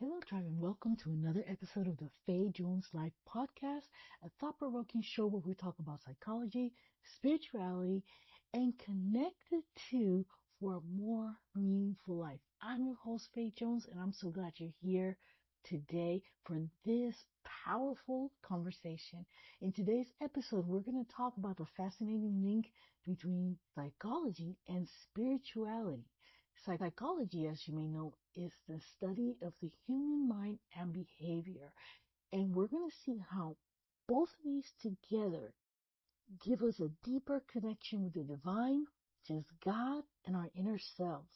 Hello, Tribe, and welcome to another episode of the Fe Jones Live Podcast, a thought provoking show where we talk about psychology, spirituality, and connected to for a more meaningful life. I'm your host, Fe Jones, and I'm so glad you're here today for this powerful conversation. In today's episode, we're going to talk about the fascinating link between psychology and spirituality. Psychology, as you may know, is the study of the human mind and behavior. And we're going to see how both of these together give us a deeper connection with the divine, which is God, and our inner selves.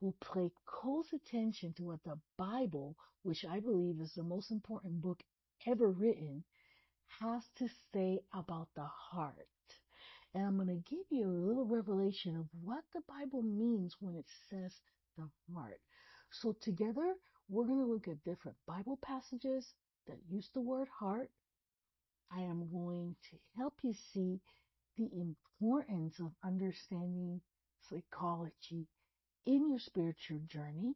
We'll pay close attention to what the Bible, which I believe is the most important book ever written, has to say about the heart. And I'm going to give you a little revelation of what the Bible means when it says the heart. So together, we're going to look at different Bible passages that use the word heart. I am going to help you see the importance of understanding psychology in your spiritual journey,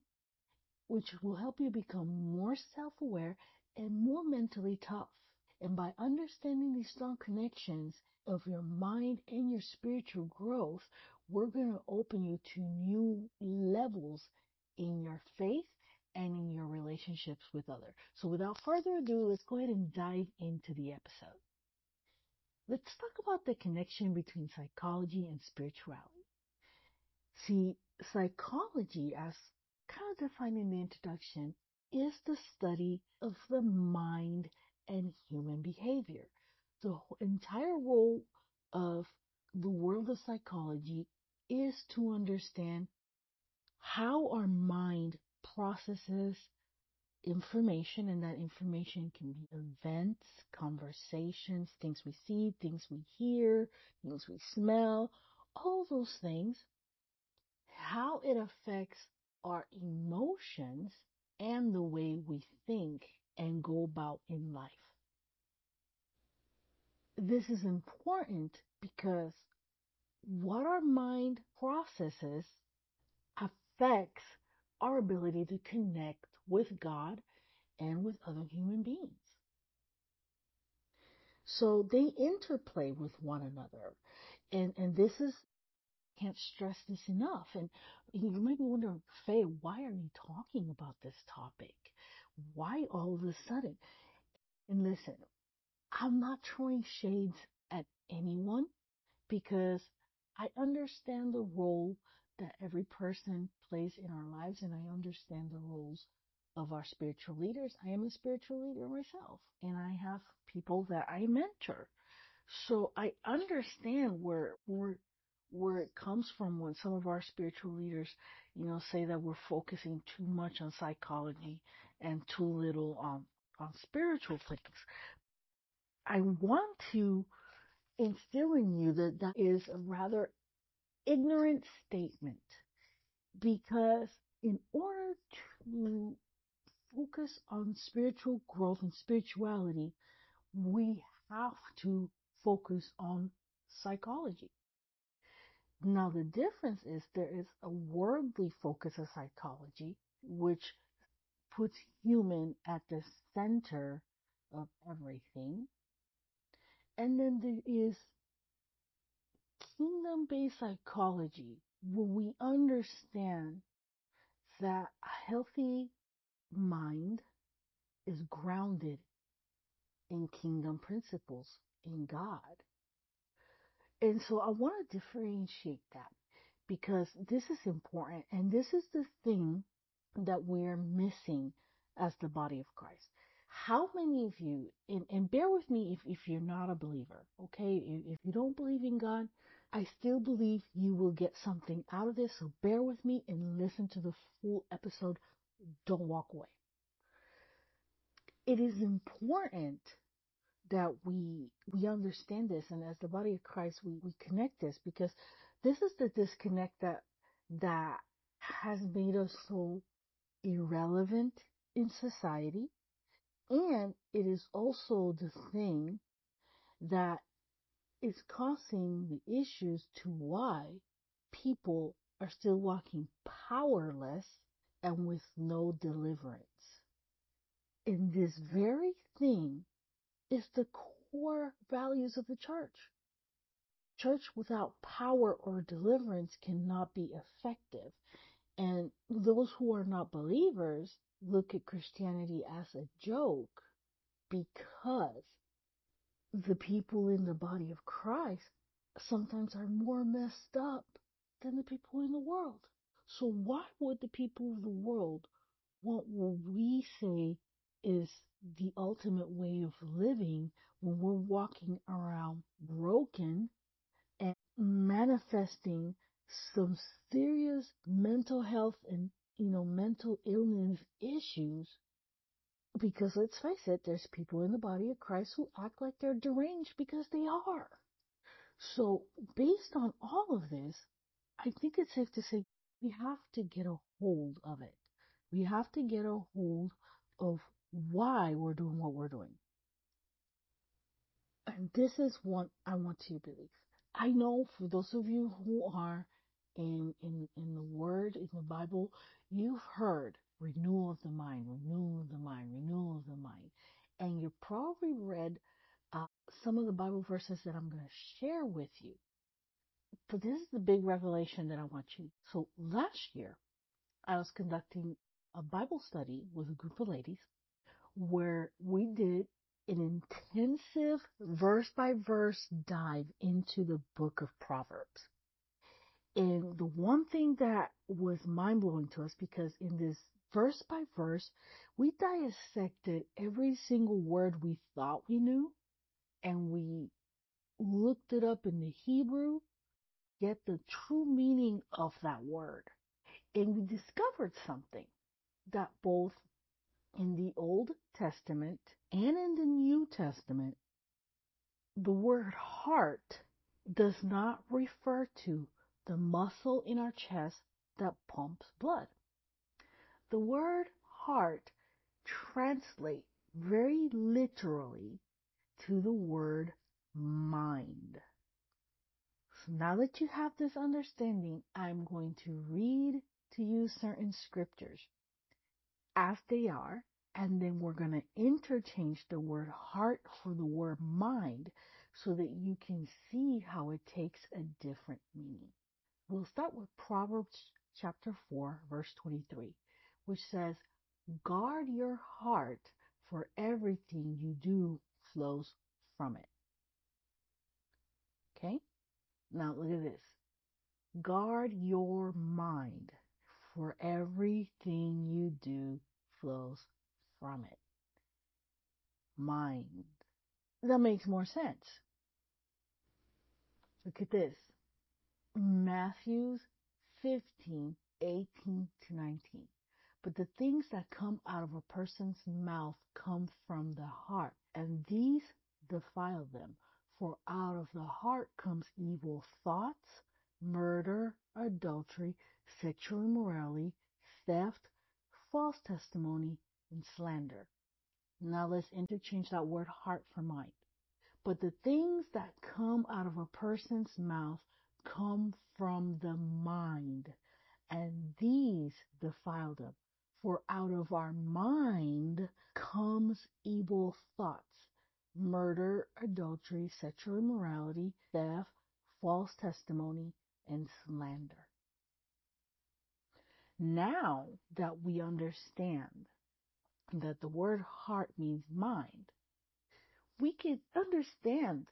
which will help you become more self-aware and more mentally tough. And by understanding these strong connections of your mind and your spiritual growth, we're going to open you to new levels in your faith and in your relationships with others. So without further ado, let's go ahead and dive into the episode. Let's talk about the connection between psychology and spirituality. See, psychology, as kind of defined in the introduction, is the study of the mind and human behavior. The entire role of the world of psychology is to understand how our mind processes information, and that information can be events, conversations, things we see, things we hear, things we smell, all those things, how it affects our emotions and the way we think and go about in life. This is important because what our mind processes affects our ability to connect with God and with other human beings. So they interplay with one another. And, and this is, can't stress this enough. And you might be wondering, Fe, why are you talking about this topic? Why all of a sudden? And listen, I'm not throwing shades at anyone because I understand the role that every person plays in our lives, and I understand the roles of our spiritual leaders. I am a spiritual leader myself, and I have people that I mentor. So I understand where where where it comes from when some of our spiritual leaders, you know, say that we're focusing too much on psychology and too little on on spiritual things. I want to instill in you that that is a rather ignorant statement because in order to focus on spiritual growth and spirituality, we have to focus on psychology. Now, the difference is there is a worldly focus of psychology, which puts human at the center of everything. And then there is kingdom based psychology, where we understand that a healthy mind is grounded in kingdom principles in God. And so I want to differentiate that because this is important and this is the thing that we're missing as the body of Christ. How many of you, and, and bear with me if, if you're not a believer, okay? If, if you don't believe in God, I still believe you will get something out of this. So bear with me and listen to the full episode. Don't walk away. It is important that we we understand this and as the body of Christ we, we connect this because this is the disconnect that that has made us so irrelevant in society and it is also the thing that is causing the issues to why people are still walking powerless and with no deliverance. And this very thing is the core values of the church. Church without power or deliverance cannot be effective. And those who are not believers look at Christianity as a joke because the people in the body of Christ sometimes are more messed up than the people in the world. So why would the people of the world want what we say is the ultimate way of living when we're walking around broken and manifesting some serious mental health and you know mental illness issues because let's face it there's people in the body of Christ who act like they're deranged because they are so based on all of this I think it's safe to say we have to get a hold of it we have to get a hold of why we're doing what we're doing. And this is what I want you to believe. I know for those of you who are in, in, in the Word, in the Bible, you've heard renewal of the mind, renewal of the mind, renewal of the mind. And you probably read uh, some of the Bible verses that I'm going to share with you. But this is the big revelation that I want you. So last year, I was conducting a Bible study with a group of ladies where we did an intensive verse by verse dive into the book of Proverbs. And the one thing that was mind blowing to us because in this verse by verse, we dissected every single word we thought we knew and we looked it up in the Hebrew, get the true meaning of that word. And we discovered something that both in the Old Testament and in the New Testament, the word heart does not refer to the muscle in our chest that pumps blood. The word heart translates very literally to the word mind. So now that you have this understanding, I'm going to read to you certain scriptures as they are, and then we're going to interchange the word heart for the word mind so that you can see how it takes a different meaning. We'll start with Proverbs chapter 4, verse 23, which says, Guard your heart, for everything you do flows from it. Okay? Now look at this. Guard your mind, for everything you do flows from it. Mind. That makes more sense. Look at this. Matthew 15, 18 to 19. But the things that come out of a person's mouth come from the heart, and these defile them. For out of the heart comes evil thoughts, murder, adultery, sexual immorality, theft, false testimony, and slander. Now let's interchange that word heart for mind. But the things that come out of a person's mouth come from the mind, and these defile them. For out of our mind comes evil thoughts, murder, adultery, sexual immorality, theft, false testimony, and slander. Now that we understand that the word heart means mind, we can understand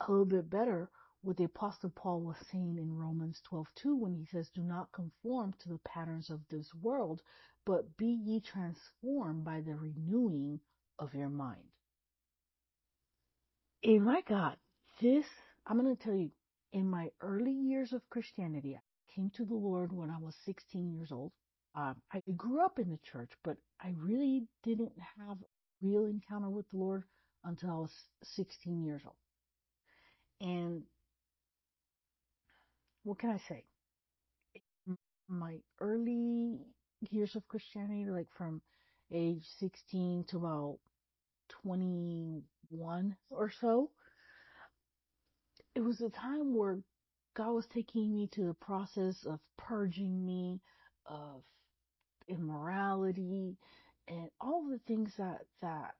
a little bit better what the apostle Paul was saying in Romans 12:2 when he says do not conform to the patterns of this world but be ye transformed by the renewing of your mind. And my God, this I'm going to tell you in my early years of Christianity, I came to the Lord when I was 16 years old. Um, I grew up in the church, but I really didn't have a real encounter with the Lord until I was 16 years old. And what can I say? My early years of Christianity, like from age 16 to about 21 or so, it was a time where God was taking me to the process of purging me of immorality and all the things that that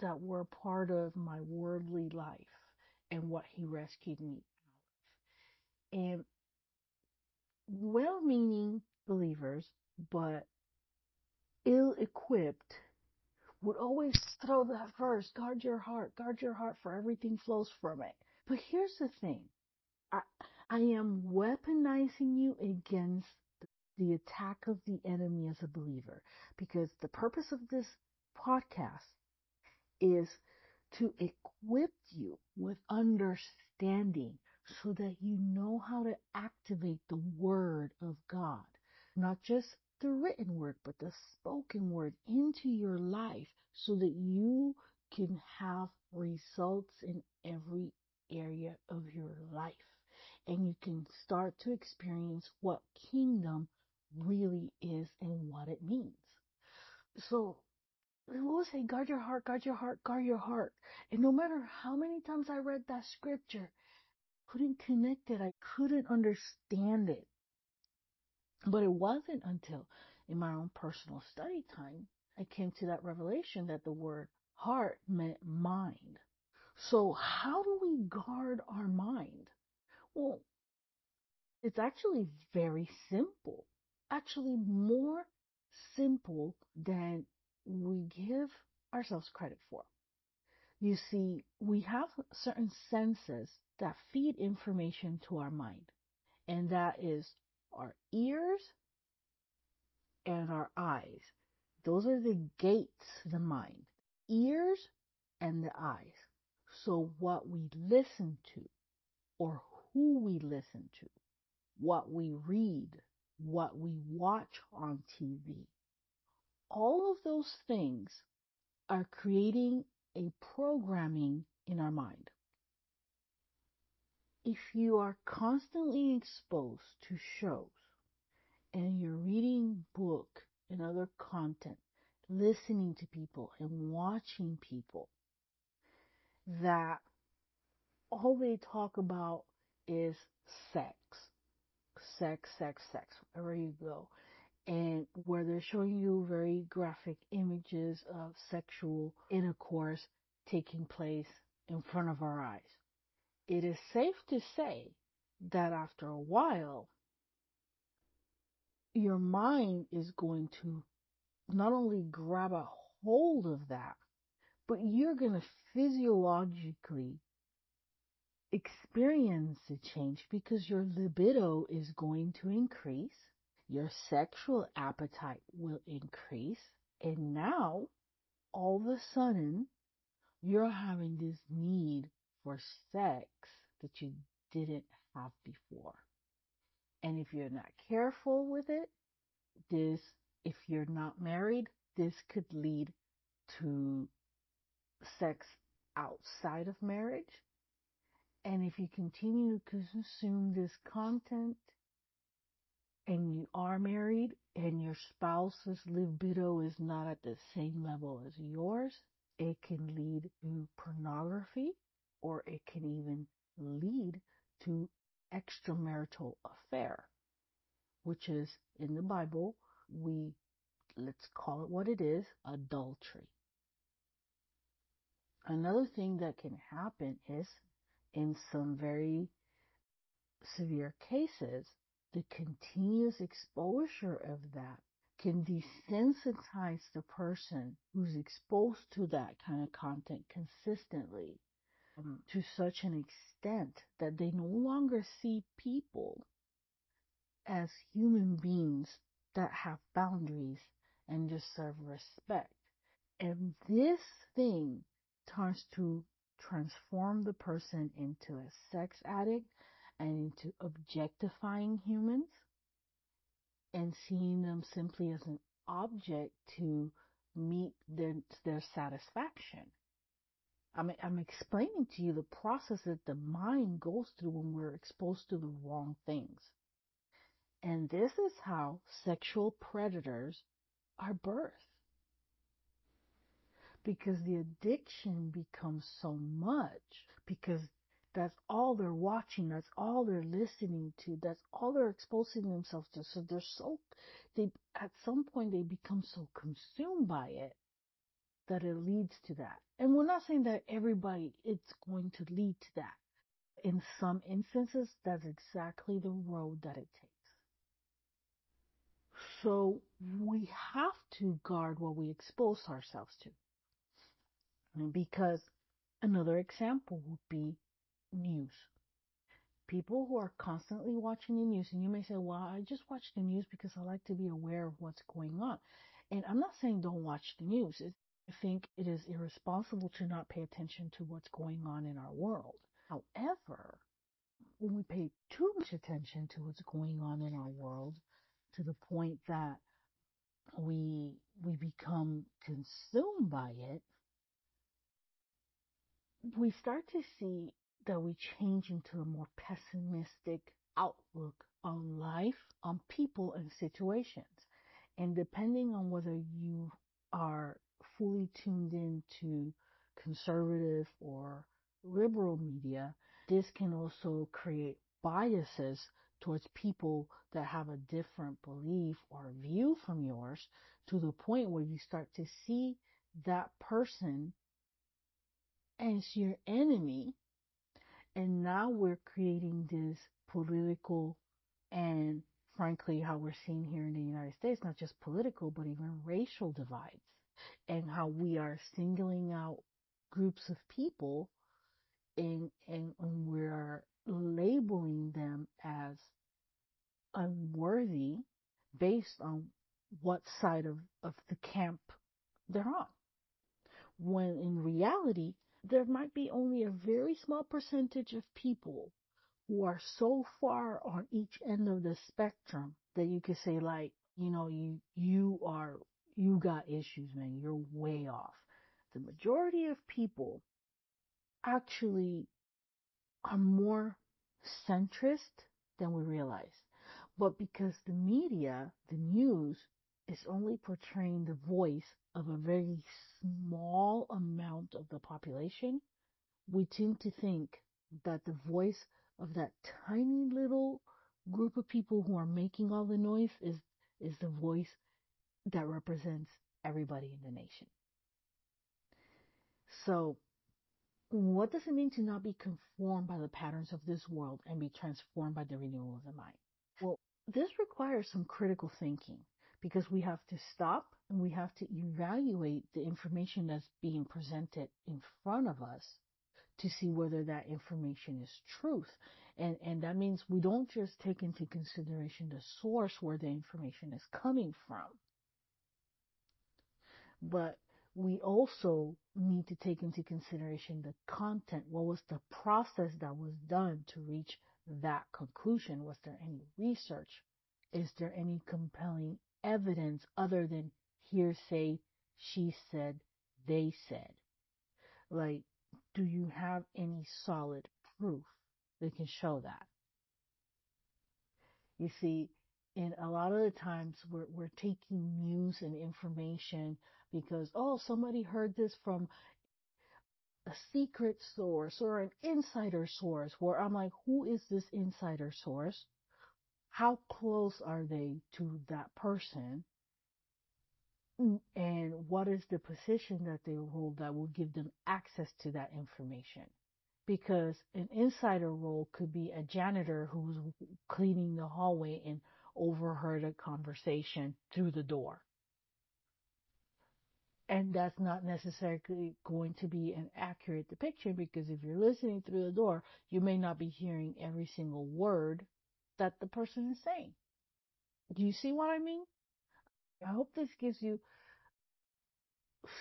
that were part of my worldly life and what he rescued me out of. And well meaning believers, but ill equipped would always throw that verse, guard your heart, guard your heart for everything flows from it. But here's the thing. I, I am weaponizing you against the attack of the enemy as a believer because the purpose of this podcast is to equip you with understanding so that you know how to activate the word of God, not just the written word, but the spoken word into your life so that you can have results in every area of your life. And you can start to experience what kingdom really is and what it means. So we will say, guard your heart, guard your heart, guard your heart. And no matter how many times I read that scripture, couldn't connect it. I couldn't understand it. But it wasn't until in my own personal study time I came to that revelation that the word heart meant mind. So how do we guard our mind? Well, it's actually very simple. Actually more simple than we give ourselves credit for. You see, we have certain senses that feed information to our mind, and that is our ears and our eyes. Those are the gates to the mind, ears and the eyes. So what we listen to or who we listen to, what we read, what we watch on TV, all of those things are creating a programming in our mind. If you are constantly exposed to shows and you're reading book and other content, listening to people and watching people that all they talk about is sex, sex, sex, sex, wherever you go and where they're showing you very graphic images of sexual intercourse taking place in front of our eyes. It is safe to say that after a while, your mind is going to not only grab a hold of that, but you're going to physiologically experience a change because your libido is going to increase your sexual appetite will increase. And now, all of a sudden, you're having this need for sex that you didn't have before. And if you're not careful with it, this, if you're not married, this could lead to sex outside of marriage. And if you continue to consume this content, and you are married and your spouse's libido is not at the same level as yours, it can lead to pornography or it can even lead to extramarital affair, which is in the Bible, we let's call it what it is, adultery. Another thing that can happen is in some very severe cases, the continuous exposure of that can desensitize the person who's exposed to that kind of content consistently um, to such an extent that they no longer see people as human beings that have boundaries and deserve respect. And this thing turns to transform the person into a sex addict and into objectifying humans and seeing them simply as an object to meet their, their satisfaction. I'm, I'm explaining to you the process that the mind goes through when we're exposed to the wrong things. And this is how sexual predators are birthed. Because the addiction becomes so much because That's all they're watching. That's all they're listening to. That's all they're exposing themselves to. So they're so, they, at some point they become so consumed by it that it leads to that. And we're not saying that everybody, it's going to lead to that. In some instances, that's exactly the road that it takes. So we have to guard what we expose ourselves to. Because another example would be news. People who are constantly watching the news, and you may say, well, I just watch the news because I like to be aware of what's going on. And I'm not saying don't watch the news. I think it is irresponsible to not pay attention to what's going on in our world. However, when we pay too much attention to what's going on in our world to the point that we we become consumed by it, we start to see that we change into a more pessimistic outlook on life, on people and situations. And depending on whether you are fully tuned into conservative or liberal media, this can also create biases towards people that have a different belief or view from yours to the point where you start to see that person as your enemy. And now we're creating this political and frankly, how we're seeing here in the United States, not just political, but even racial divides and how we are singling out groups of people and, and, and we're labeling them as unworthy based on what side of, of the camp they're on. When in reality, there might be only a very small percentage of people who are so far on each end of the spectrum that you could say like, you know, you, you are, you got issues, man. You're way off. The majority of people actually are more centrist than we realize. But because the media, the news, is only portraying the voice of a very small amount of the population, we tend to think that the voice of that tiny little group of people who are making all the noise is, is the voice that represents everybody in the nation. So, what does it mean to not be conformed by the patterns of this world and be transformed by the renewal of the mind? Well, this requires some critical thinking because we have to stop and we have to evaluate the information that's being presented in front of us to see whether that information is truth. And, and that means we don't just take into consideration the source where the information is coming from, but we also need to take into consideration the content. What was the process that was done to reach that conclusion? Was there any research? Is there any compelling evidence other than hearsay, she said, they said? Like, do you have any solid proof that can show that? You see, and a lot of the times we're, we're taking news and information because, oh, somebody heard this from a secret source or an insider source where I'm like, who is this insider source? How close are they to that person? Mm, and what is the position that they hold that will give them access to that information? Because an insider role could be a janitor who's cleaning the hallway and overheard a conversation through the door. And that's not necessarily going to be an accurate depiction because if you're listening through the door, you may not be hearing every single word that the person is saying. Do you see what I mean? I hope this gives you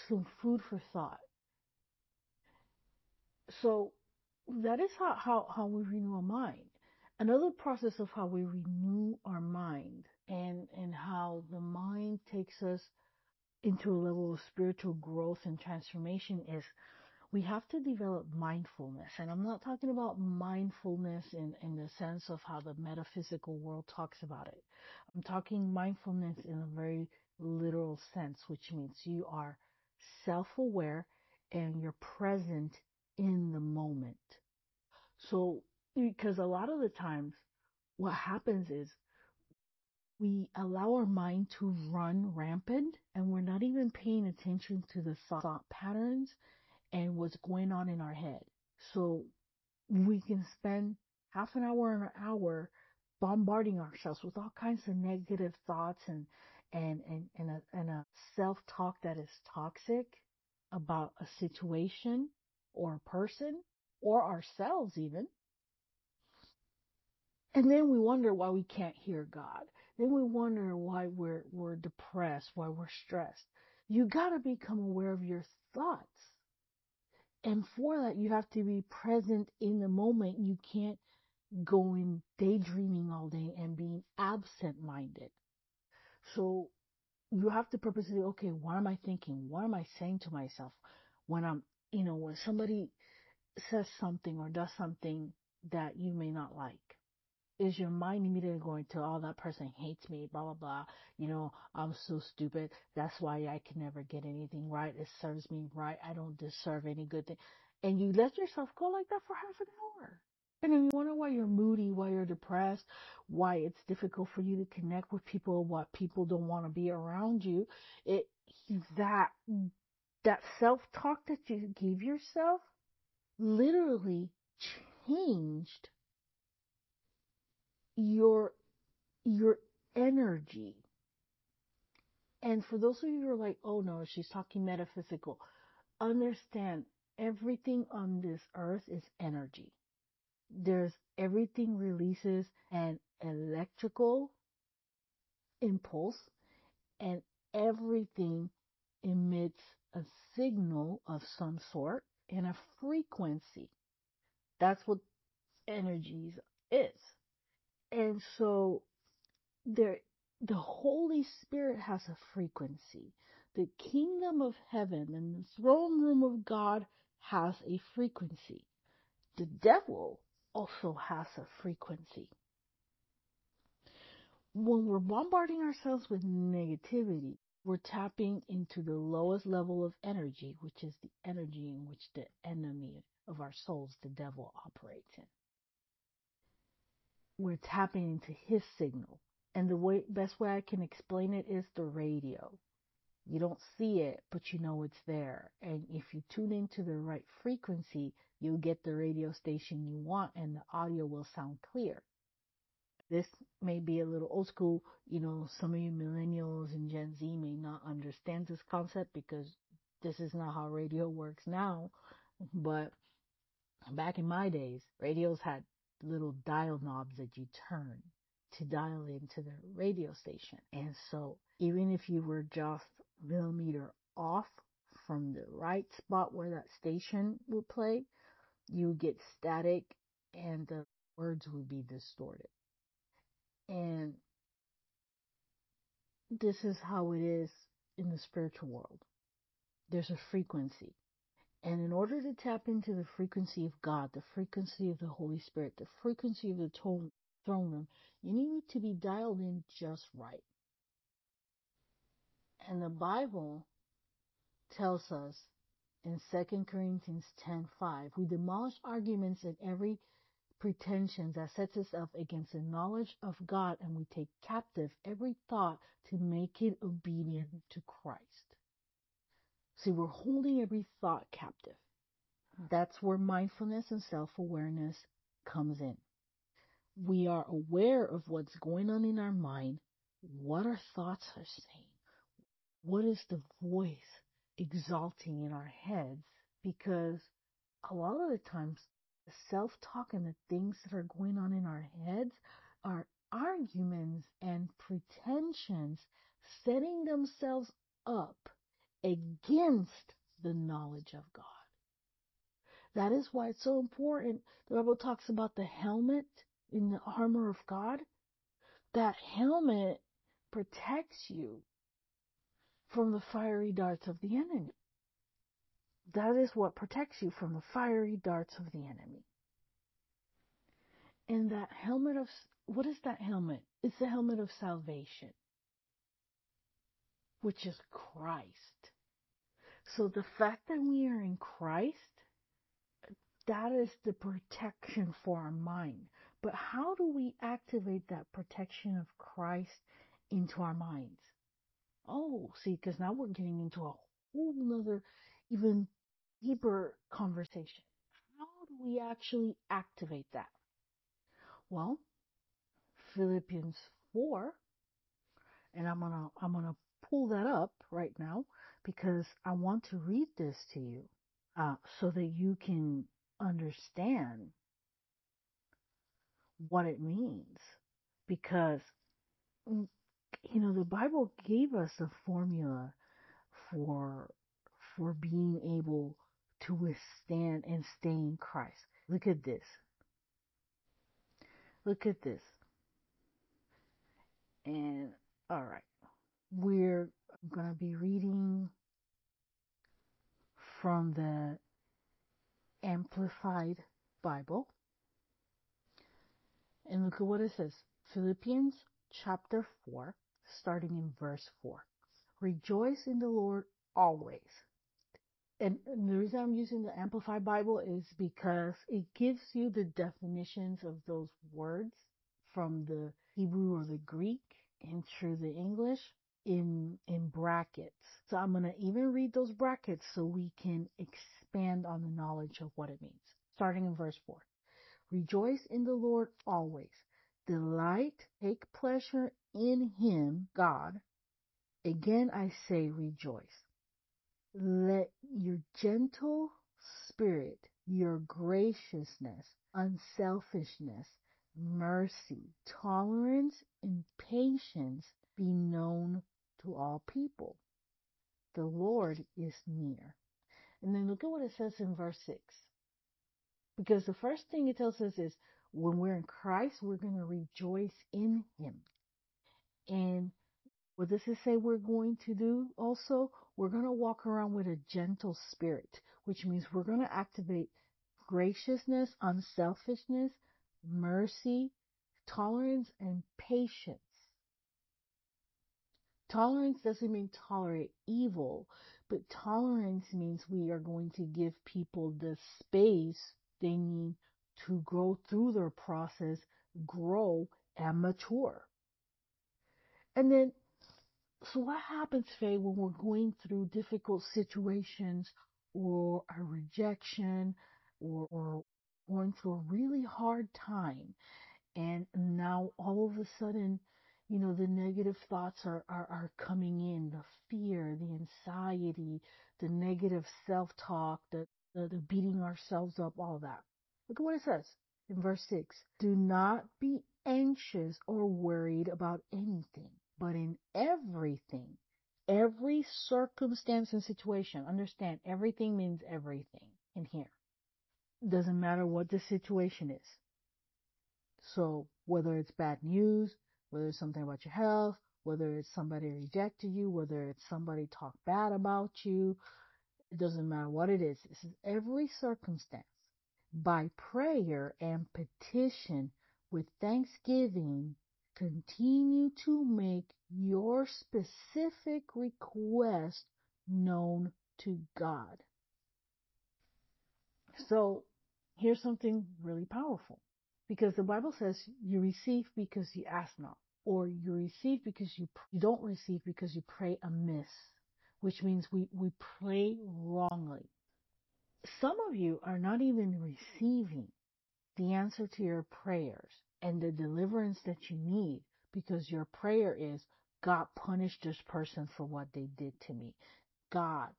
some food for thought. So that is how, how, how we renew our mind. Another process of how we renew our mind and, and how the mind takes us into a level of spiritual growth and transformation is we have to develop mindfulness. And I'm not talking about mindfulness in, in the sense of how the metaphysical world talks about it. I'm talking mindfulness in a very literal sense, which means you are self aware and you're present in the moment. So, because a lot of the times what happens is we allow our mind to run rampant and we're not even paying attention to the thought patterns and what's going on in our head. So we can spend half an hour or an hour bombarding ourselves with all kinds of negative thoughts and and and and a, and a self-talk that is toxic about a situation or a person or ourselves even and then we wonder why we can't hear God. Then we wonder why we're, we're depressed, why we're stressed. You gotta become aware of your thoughts. And for that, you have to be present in the moment. You can't go in daydreaming all day and being absent minded. So you have to purposely, okay, what am I thinking? What am I saying to myself when I'm, you know, when somebody says something or does something that you may not like? Is your mind immediately going to, oh, that person hates me, blah, blah, blah. You know, I'm so stupid. That's why I can never get anything right. It serves me right. I don't deserve any good thing. And you let yourself go like that for half an hour. And then you wonder why you're moody, why you're depressed, why it's difficult for you to connect with people, why people don't want to be around you. It, that, that self-talk that you give yourself literally changed your your energy. And for those of you who are like, oh no, she's talking metaphysical, understand everything on this earth is energy. There's everything releases an electrical impulse and everything emits a signal of some sort and a frequency. That's what energies is. And so there, the Holy Spirit has a frequency. The kingdom of heaven and the throne room of God has a frequency. The devil also has a frequency. When we're bombarding ourselves with negativity, we're tapping into the lowest level of energy, which is the energy in which the enemy of our souls, the devil, operates in we're tapping into his signal. And the way, best way I can explain it is the radio. You don't see it, but you know it's there. And if you tune into the right frequency, you'll get the radio station you want and the audio will sound clear. This may be a little old school. You know, some of you millennials and Gen Z may not understand this concept because this is not how radio works now. But back in my days, radios had little dial knobs that you turn to dial into the radio station. And so even if you were just millimeter off from the right spot where that station would play, you would get static and the words would be distorted. And this is how it is in the spiritual world. There's a frequency. And in order to tap into the frequency of God, the frequency of the Holy Spirit, the frequency of the throne room, you need to be dialed in just right. And the Bible tells us in 2 Corinthians 10:5, we demolish arguments and every pretension that sets itself against the knowledge of God, and we take captive every thought to make it obedient to Christ. See, we're holding every thought captive. Hmm. That's where mindfulness and self awareness comes in. We are aware of what's going on in our mind, what our thoughts are saying, what is the voice exalting in our heads, because a lot of the times the self talk and the things that are going on in our heads are arguments and pretensions setting themselves up against the knowledge of God. That is why it's so important. The Bible talks about the helmet in the armor of God. That helmet protects you from the fiery darts of the enemy. That is what protects you from the fiery darts of the enemy. And that helmet of, what is that helmet? It's the helmet of salvation, which is Christ. So the fact that we are in Christ, that is the protection for our mind. But how do we activate that protection of Christ into our minds? Oh, see, because now we're getting into a whole nother, even deeper conversation. How do we actually activate that? Well, Philippians 4, and I'm gonna, I'm gonna pull that up right now because I want to read this to you, uh, so that you can understand what it means. Because, mm, you know, the Bible gave us a formula for, for being able to withstand and stay in Christ. Look at this. Look at this. And, alright, we're gonna be reading from the Amplified Bible. And look at what it says. Philippians chapter 4, starting in verse 4. Rejoice in the Lord always. And the reason I'm using the Amplified Bible is because it gives you the definitions of those words from the Hebrew or the Greek into the English in in brackets. So I'm going to even read those brackets so we can expand on the knowledge of what it means. Starting in verse 4. Rejoice in the Lord always. Delight, take pleasure in him, God. Again I say rejoice. Let your gentle spirit, your graciousness, unselfishness, mercy, tolerance, and patience be known to all people. The Lord is near. And then look at what it says in verse 6. Because the first thing it tells us is when we're in Christ, we're going to rejoice in Him. And what does it say we're going to do also? We're going to walk around with a gentle spirit, which means we're going to activate graciousness, unselfishness, mercy, tolerance, and patience. Tolerance doesn't mean tolerate evil, but tolerance means we are going to give people the space they need to go through their process, grow, and mature. And then, so what happens, Fe, when we're going through difficult situations or a rejection or, or going through a really hard time? And now all of a sudden, you know, the negative thoughts are, are, are coming in, the fear, the anxiety, the negative self-talk, the, the, the beating ourselves up, all that. Look at what it says in verse 6. Do not be anxious or worried about anything, but in everything, every circumstance and situation, understand everything means everything in here. Doesn't matter what the situation is. So whether it's bad news, whether it's something about your health, whether it's somebody rejected you, whether it's somebody talked bad about you, it doesn't matter what it is. This is every circumstance. By prayer and petition with thanksgiving, continue to make your specific request known to God. So here's something really powerful because the Bible says you receive because you ask not or you receive because you, you don't receive because you pray amiss, which means we, we pray wrongly. Some of you are not even receiving the answer to your prayers and the deliverance that you need because your prayer is, God punish this person for what they did to me. God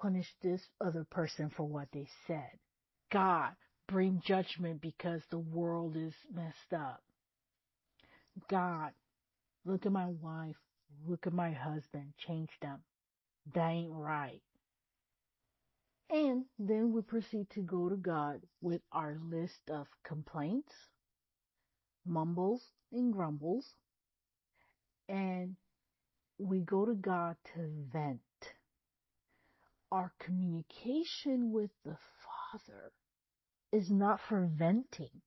punish this other person for what they said. God bring judgment because the world is messed up. God, look at my wife, look at my husband, change them. That ain't right. And then we proceed to go to God with our list of complaints, mumbles, and grumbles. And we go to God to vent. Our communication with the Father is not for venting.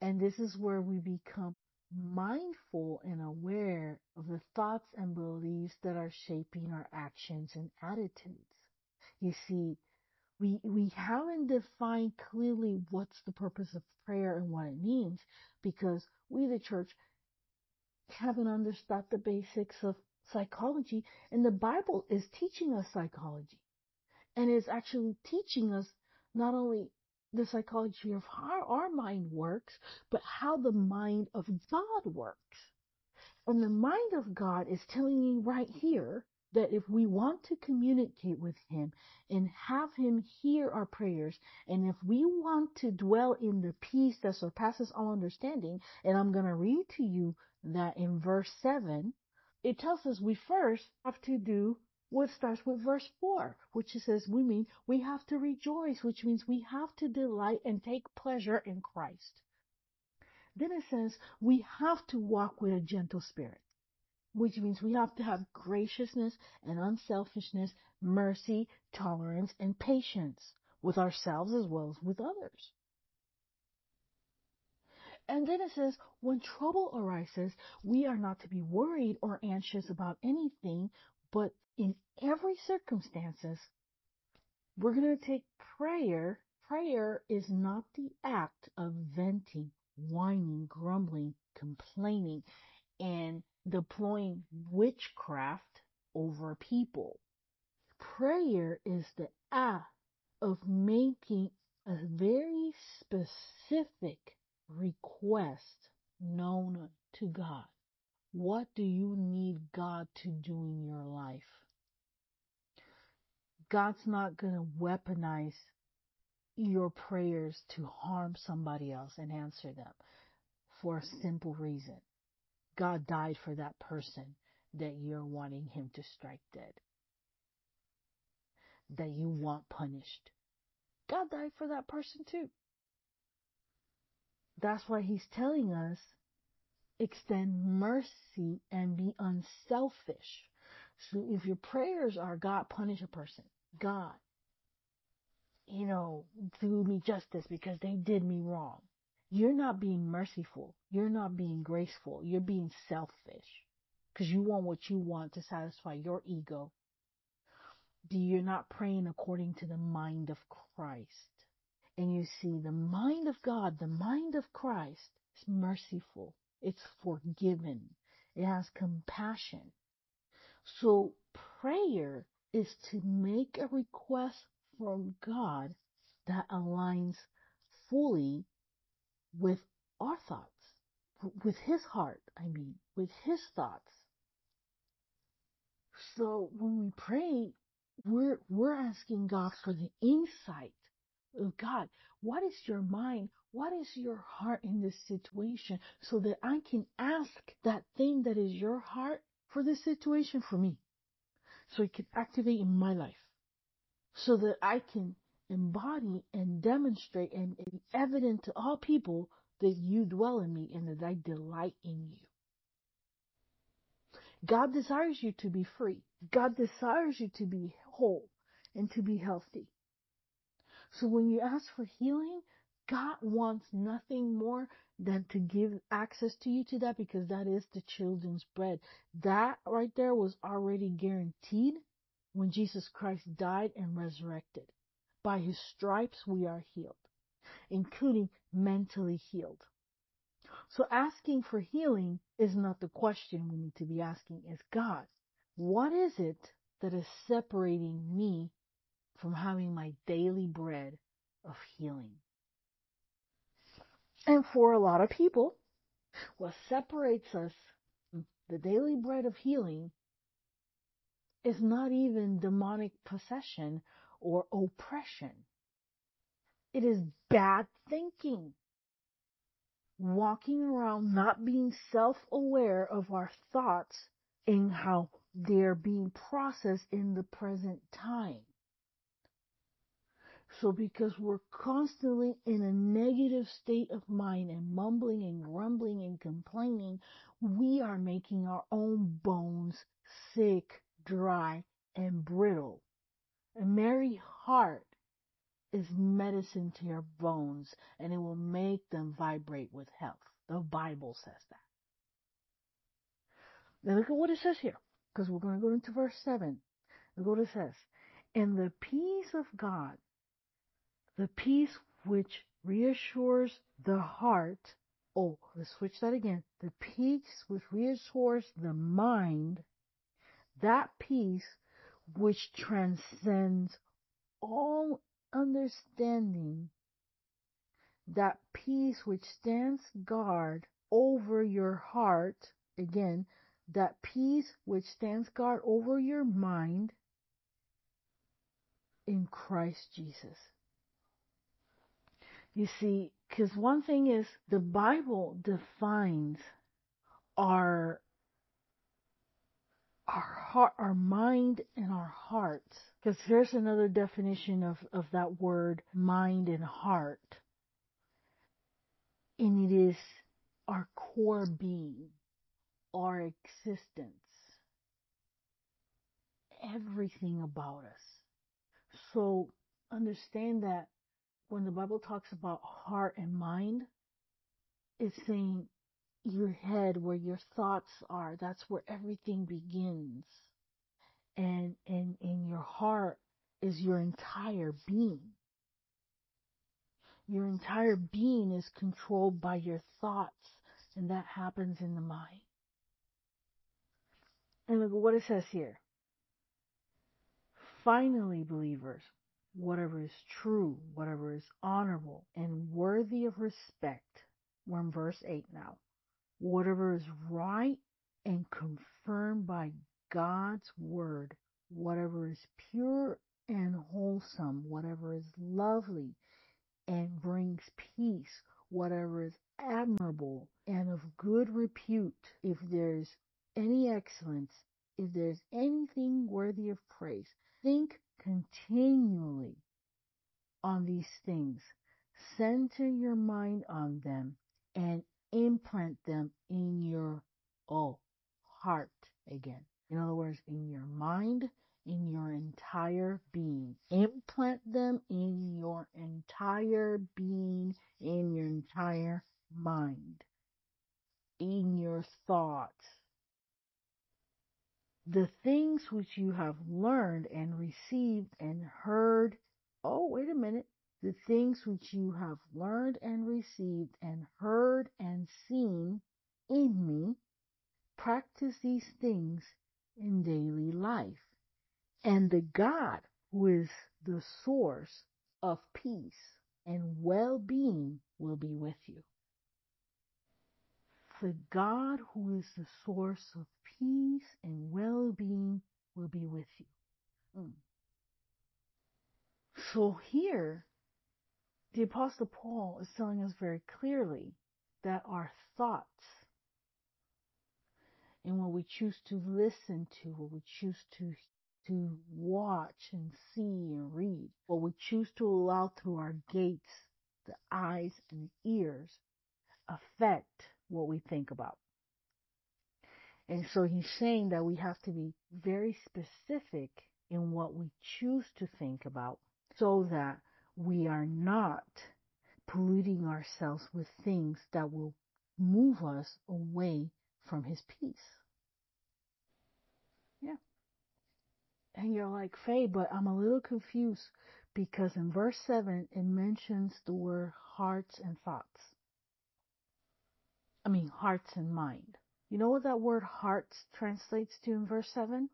And this is where we become mindful and aware of the thoughts and beliefs that are shaping our actions and attitudes. You see, we we haven't defined clearly what's the purpose of prayer and what it means because we the church haven't understood the basics of psychology and the bible is teaching us psychology and is actually teaching us not only the psychology of how our mind works but how the mind of god works. And the mind of god is telling you right here that if we want to communicate with Him and have Him hear our prayers, and if we want to dwell in the peace that surpasses all understanding, and I'm going to read to you that in verse 7, it tells us we first have to do what starts with verse 4, which says we mean we have to rejoice, which means we have to delight and take pleasure in Christ. Then it says we have to walk with a gentle spirit which means we have to have graciousness and unselfishness, mercy, tolerance, and patience with ourselves as well as with others. And then it says, when trouble arises, we are not to be worried or anxious about anything, but in every circumstances, we're going to take prayer. Prayer is not the act of venting, whining, grumbling, complaining, and deploying witchcraft over people. Prayer is the act of making a very specific request known to God. What do you need God to do in your life? God's not going to weaponize your prayers to harm somebody else and answer them for a simple reason. God died for that person that you're wanting him to strike dead, that you want punished. God died for that person too. That's why he's telling us extend mercy and be unselfish. So if your prayers are God punish a person, God, you know, do me justice because they did me wrong. You're not being merciful. You're not being graceful. You're being selfish because you want what you want to satisfy your ego. You're not praying according to the mind of Christ. And you see, the mind of God, the mind of Christ is merciful. It's forgiven. It has compassion. So prayer is to make a request from God that aligns fully with our thoughts, with his heart, I mean, with his thoughts. So when we pray, we're, we're asking God for the insight of God. What is your mind? What is your heart in this situation so that I can ask that thing that is your heart for this situation for me? So it can activate in my life so that I can embody and demonstrate and be evident to all people that you dwell in me and that I delight in you. God desires you to be free. God desires you to be whole and to be healthy. So when you ask for healing, God wants nothing more than to give access to you to that because that is the children's bread. That right there was already guaranteed when Jesus Christ died and resurrected. By his stripes we are healed, including mentally healed. So asking for healing is not the question we need to be asking, is God, what is it that is separating me from having my daily bread of healing? And for a lot of people, what separates us, mm, the daily bread of healing, is not even demonic possession or oppression. It is bad thinking. Walking around not being self-aware of our thoughts and how they're being processed in the present time. So because we're constantly in a negative state of mind and mumbling and grumbling and complaining, we are making our own bones sick, dry, and brittle. A merry heart is medicine to your bones and it will make them vibrate with health. The Bible says that. Now look at what it says here, because we're going to go into verse 7. Look what it says. And the peace of God, The peace which reassures the heart. Oh, let's switch that again. The peace which reassures the mind. That peace which transcends all understanding. That peace which stands guard over your heart. Again, that peace which stands guard over your mind in Christ Jesus. You see, because one thing is the Bible defines our our heart, our mind and our hearts. Because here's another definition of, of that word mind and heart. And it is our core being, our existence, everything about us. So understand that when the Bible talks about heart and mind, it's saying your head, where your thoughts are, that's where everything begins. And, and, and your heart is your entire being. Your entire being is controlled by your thoughts, and that happens in the mind. And look at what it says here. Finally, believers, whatever is true, whatever is honorable and worthy of respect. We're in verse 8 now. Whatever is right and confirmed by God's word, whatever is pure and wholesome, whatever is lovely and brings peace, whatever is admirable and of good repute, if there's any excellence, if there's anything worthy of praise, think continually on these things. Center your mind on them and implant them in your oh heart again. In other words, in your mind, in your entire being. Implant them in your entire being, in your entire mind, in your thoughts the things which you have learned and received and heard. Oh, wait a minute. The things which you have learned and received and heard and seen in me, practice these things in daily life. And the God who is the source of peace and well-being will be with you the God who is the source of peace and well-being will be with you. Mm. So here, the apostle Paul is telling us very clearly that our thoughts and what we choose to listen to, what we choose to to watch and see and read, what we choose to allow through our gates, the eyes and the ears, affect what we think about. And so he's saying that we have to be very specific in what we choose to think about so that we are not polluting ourselves with things that will move us away from his peace. Yeah. And you're like, Fe, but I'm a little confused because in verse 7 it mentions the word hearts and thoughts. I mean, hearts and mind. You know what that word hearts translates to in verse 7?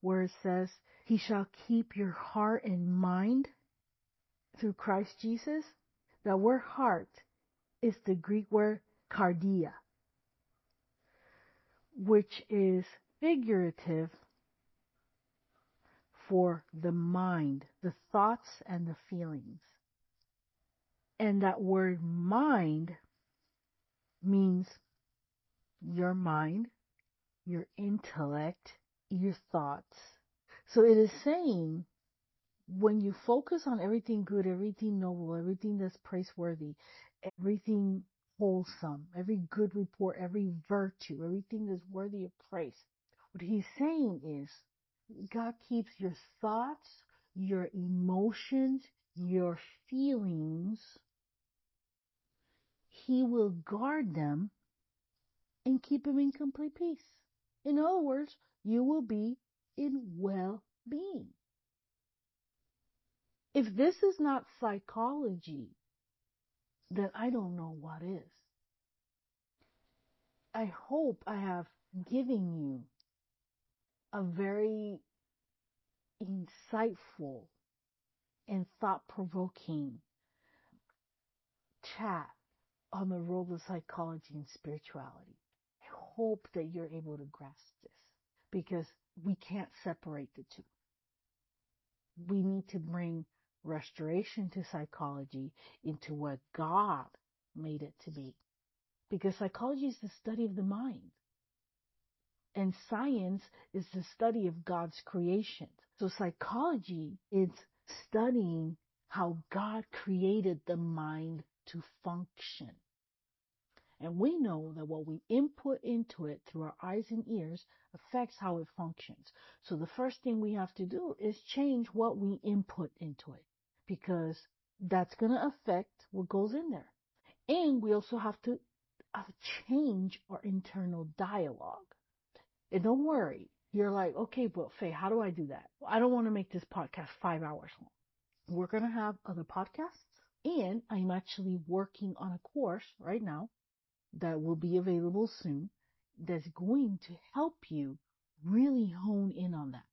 Where it says, He shall keep your heart and mind through Christ Jesus. That word heart is the Greek word cardia, which is figurative for the mind, the thoughts and the feelings. And that word mind means your mind, your intellect, your thoughts. So it is saying when you focus on everything good, everything noble, everything that's praiseworthy, everything wholesome, every good report, every virtue, everything that's worthy of praise, what he's saying is God keeps your thoughts, your emotions, your feelings he will guard them and keep them in complete peace. In other words, you will be in well being. If this is not psychology, then I don't know what is. I hope I have given you a very insightful and thought provoking chat Um, on the role of psychology and spirituality. I hope that you're able to grasp this because we can't separate the two. We need to bring restoration to psychology into what God made it to be. Because psychology is the study of the mind. And science is the study of God's creation. So psychology is studying how God created the mind to function. And we know that what we input into it through our eyes and ears affects how it functions. So the first thing we have to do is change what we input into it because that's going to affect what goes in there. And we also have to uh, change our internal dialogue. And don't worry, you're like, okay, but Fe, how do I do that? I don't want to make this podcast five hours long. We're going to have other podcasts and I'm actually working on a course right now that will be available soon that's going to help you really hone in on that.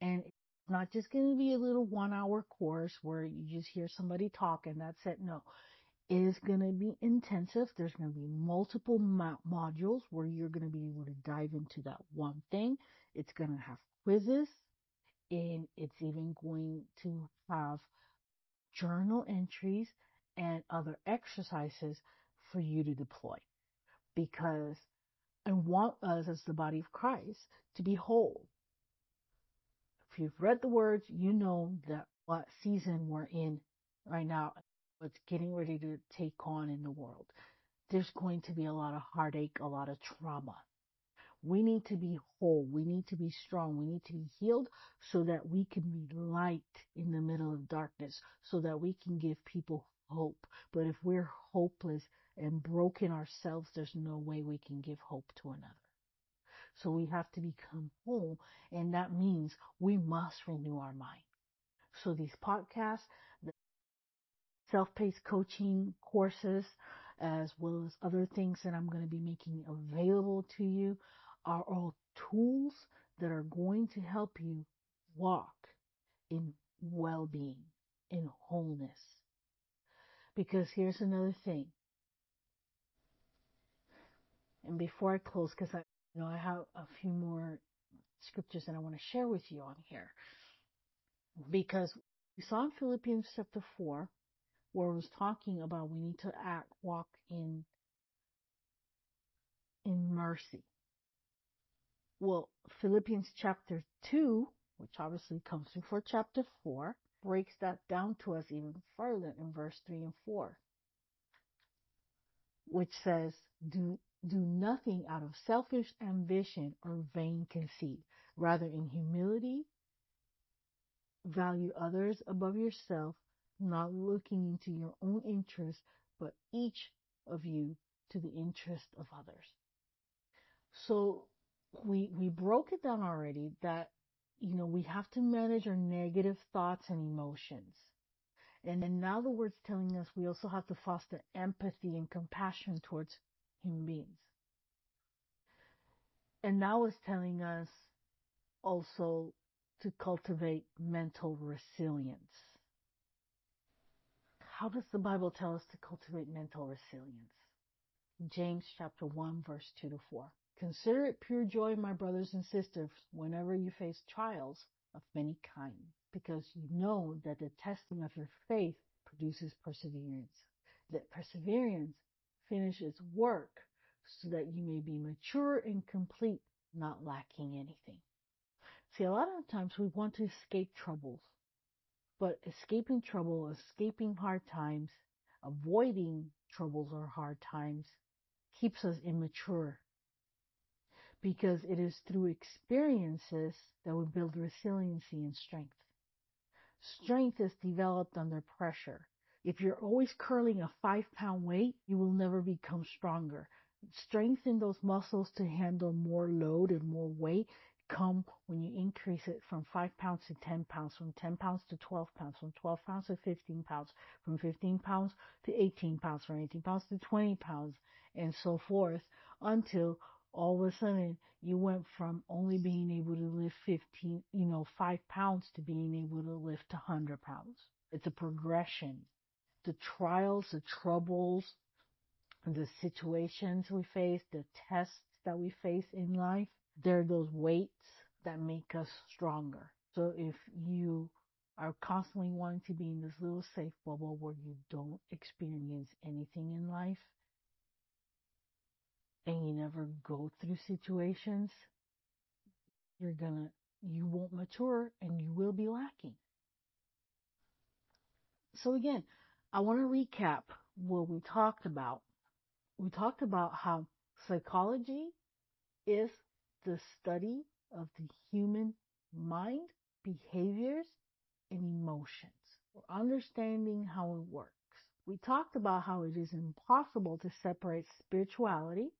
And it's not just going to be a little one hour course where you just hear somebody talk and that's it. No, it is going to be intensive. There's going to be multiple mo- modules where you're going to be able to dive into that one thing. It's going to have quizzes and it's even going to have journal entries and other exercises for you to deploy because I want us as the body of Christ to be whole. If you've read the words, you know that what season we're in right now, what's getting ready to take on in the world. There's going to be a lot of heartache, a lot of trauma. We need to be whole. We need to be strong. We need to be healed so that we can be light in the middle of darkness, so that we can give people hope. But if we're hopeless and broken ourselves, there's no way we can give hope to another. So we have to become whole, and that means we must renew our mind. So these podcasts, the self-paced coaching courses, as well as other things that I'm going to be making available to you are all tools that are going to help you walk in well-being, in wholeness. Because here's another thing. And before I close, because I you know I have a few more scriptures that I want to share with you on here. Because we saw in Philippians chapter four where it was talking about we need to act, walk in in mercy. Well, Philippians chapter 2, which obviously comes before chapter 4, breaks that down to us even further in verse 3 and 4, which says, Do, do nothing out of selfish ambition or vain conceit. Rather, in humility, value others above yourself, not looking into your own interest, but each of you to the interest of others. So we we broke it down already that you know we have to manage our negative thoughts and emotions. And then now the word's telling us we also have to foster empathy and compassion towards human beings. And now it's telling us also to cultivate mental resilience. How does the bible tell us to cultivate mental resilience? James chapter 1 verse 2 to 4 Consider it pure joy, my brothers and sisters, whenever you face trials of many kinds, because you know that the testing of your faith produces perseverance. That perseverance finishes work so that you may be mature and complete, not lacking anything. See, a lot of times we want to escape troubles, but escaping trouble, escaping hard times, avoiding troubles or hard times keeps us immature because it is through experiences that we build resiliency and strength. Strength is developed under pressure. If you're always curling a five pound weight, you will never become stronger. Strengthen those muscles to handle more load and more weight come when you increase it from 5 pounds to 10 pounds, from 10 pounds to 12 pounds, from 12 pounds to 15 pounds, from 15 pounds to 18 pounds, from 18 pounds to 20 pounds, and so forth, until all of a sudden you went from only being able to lift 15, you know, 5 pounds to being able to lift 100 pounds. It's a progression. The trials, the troubles, the situations we face, the tests that we face in life, they're those weights that make us stronger. So if you are constantly wanting to be in this little safe bubble where you don't experience anything in life and you never go through situations, you're gonna, you won't mature and you will be lacking. So again, I want to recap what we talked about. We talked about how psychology is the study of the human mind, behaviors, and emotions, or understanding how it works. We talked about how it is impossible to separate spirituality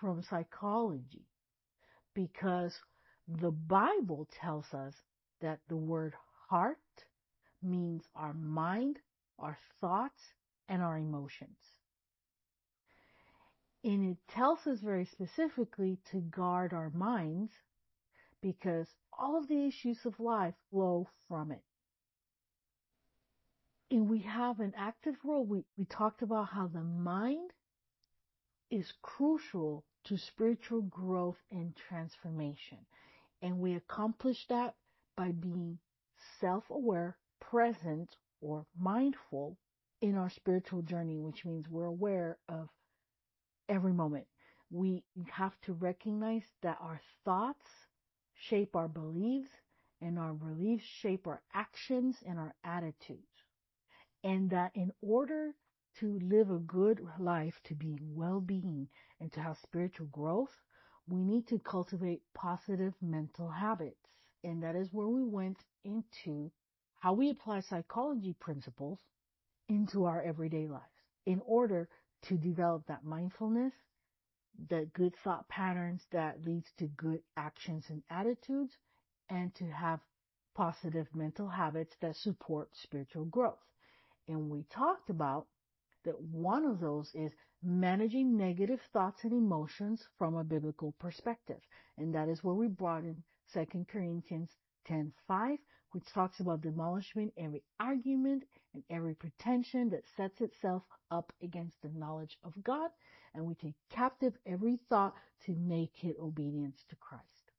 from psychology because the Bible tells us that the word heart means our mind, our thoughts, and our emotions. And it tells us very specifically to guard our minds because all of the issues of life flow from it. And we have an active role. We, we talked about how the mind is crucial to spiritual growth and transformation. And we accomplish that by being self-aware, present, or mindful in our spiritual journey, which means we're aware of every moment. We have to recognize that our thoughts shape our beliefs and our beliefs shape our actions and our attitudes. And that in order to live a good life, to be well-being and to have spiritual growth, we need to cultivate positive mental habits. And that is where we went into how we apply psychology principles into our everyday lives in order to develop that mindfulness, the good thought patterns that leads to good actions and attitudes, and to have positive mental habits that support spiritual growth. And we talked about that one of those is managing negative thoughts and emotions from a biblical perspective. And that is where we brought in 2 Corinthians 10:5, which talks about demolishing every argument and every pretension that sets itself up against the knowledge of God, and we take captive every thought to make it obedience to Christ.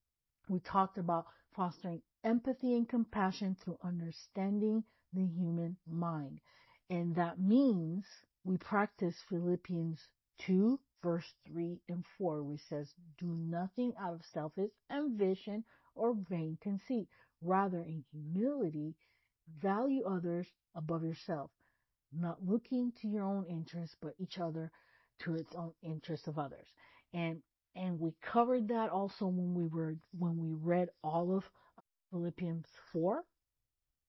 We talked about fostering empathy and compassion through understanding the human mind. And that means we practice Philippians 2 verse 3 and 4, which says, Do nothing out of selfish ambition or vain conceit, Rather, in humility, value others above yourself, not looking to your own interests, but each other to its own interest of others. And and we covered that also when we were when we read all of Philippians 4.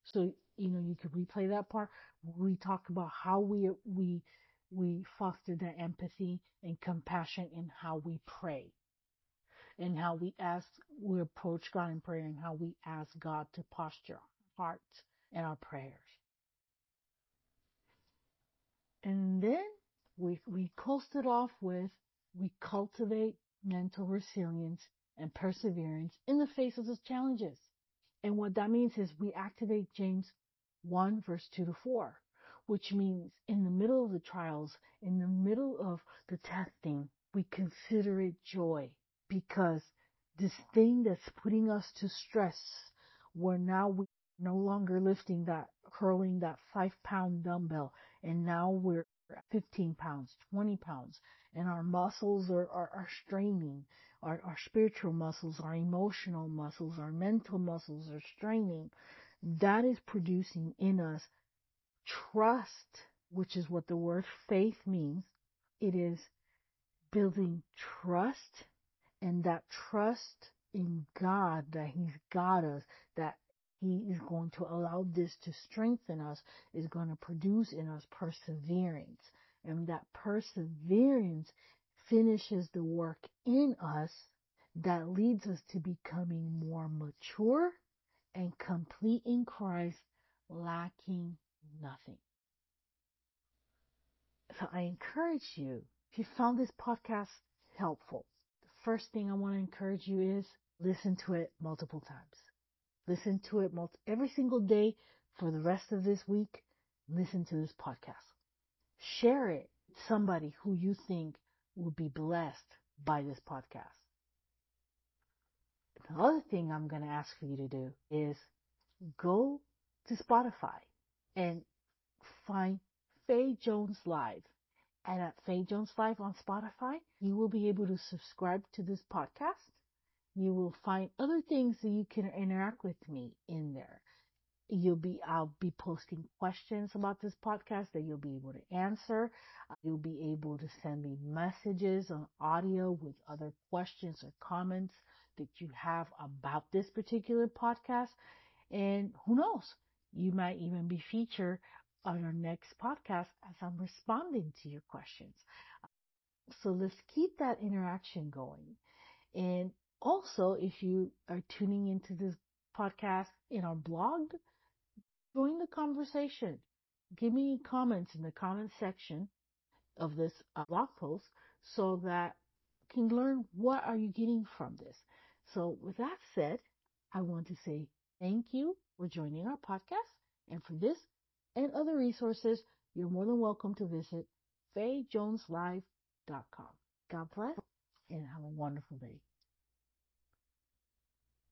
So you know you could replay that part. We talked about how we we we foster that empathy and compassion in how we pray and how we ask, we approach God in prayer and how we ask God to posture our hearts and our prayers. And then we, we coasted off with, we cultivate mental resilience and perseverance in the face of the challenges. And what that means is we activate James 1 verse 2 to 4, which means in the middle of the trials, in the middle of the testing, we consider it joy because this thing that's putting us to stress, where now we no longer lifting that, curling that five pound dumbbell, and now we're 15 pounds, 20 pounds, and our muscles are, are, are straining. Our, our spiritual muscles, our emotional muscles, our mental muscles are straining. That is producing in us trust, which is what the word faith means. It is building trust and that trust in God that He's got us, that He is going to allow this to strengthen us, is going to produce in us perseverance. And that perseverance finishes the work in us that leads us to becoming more mature and complete in Christ, lacking nothing. So I encourage you, if you found this podcast helpful, the first thing I want to encourage you is listen to it multiple times. Listen to it multi- every single day for the rest of this week. Listen to this podcast. Share it with somebody who you think will be blessed by this podcast. The other thing I'm going to ask for you to do is go to Spotify and find Fe Jones Live. And at Fe Jones Live on Spotify, you will be able to subscribe to this podcast. You will find other things that you can interact with me in there. You'll be, I'll be posting questions about this podcast that you'll be able to answer. You'll be able to send me messages on audio with other questions or comments that you have about this particular podcast. And who knows, you might even be featured on our next podcast as I'm responding to your questions. So let's keep that interaction going. And also, if you are tuning into this podcast in our blog, join the conversation. Give me comments in the comment section of this uh, blog post so that I can learn what are you getting from this. So with that said, I want to say thank you for joining our podcast. And for this and other resources, you're more than welcome to visit FeJonesLive.com. God bless and have a wonderful day.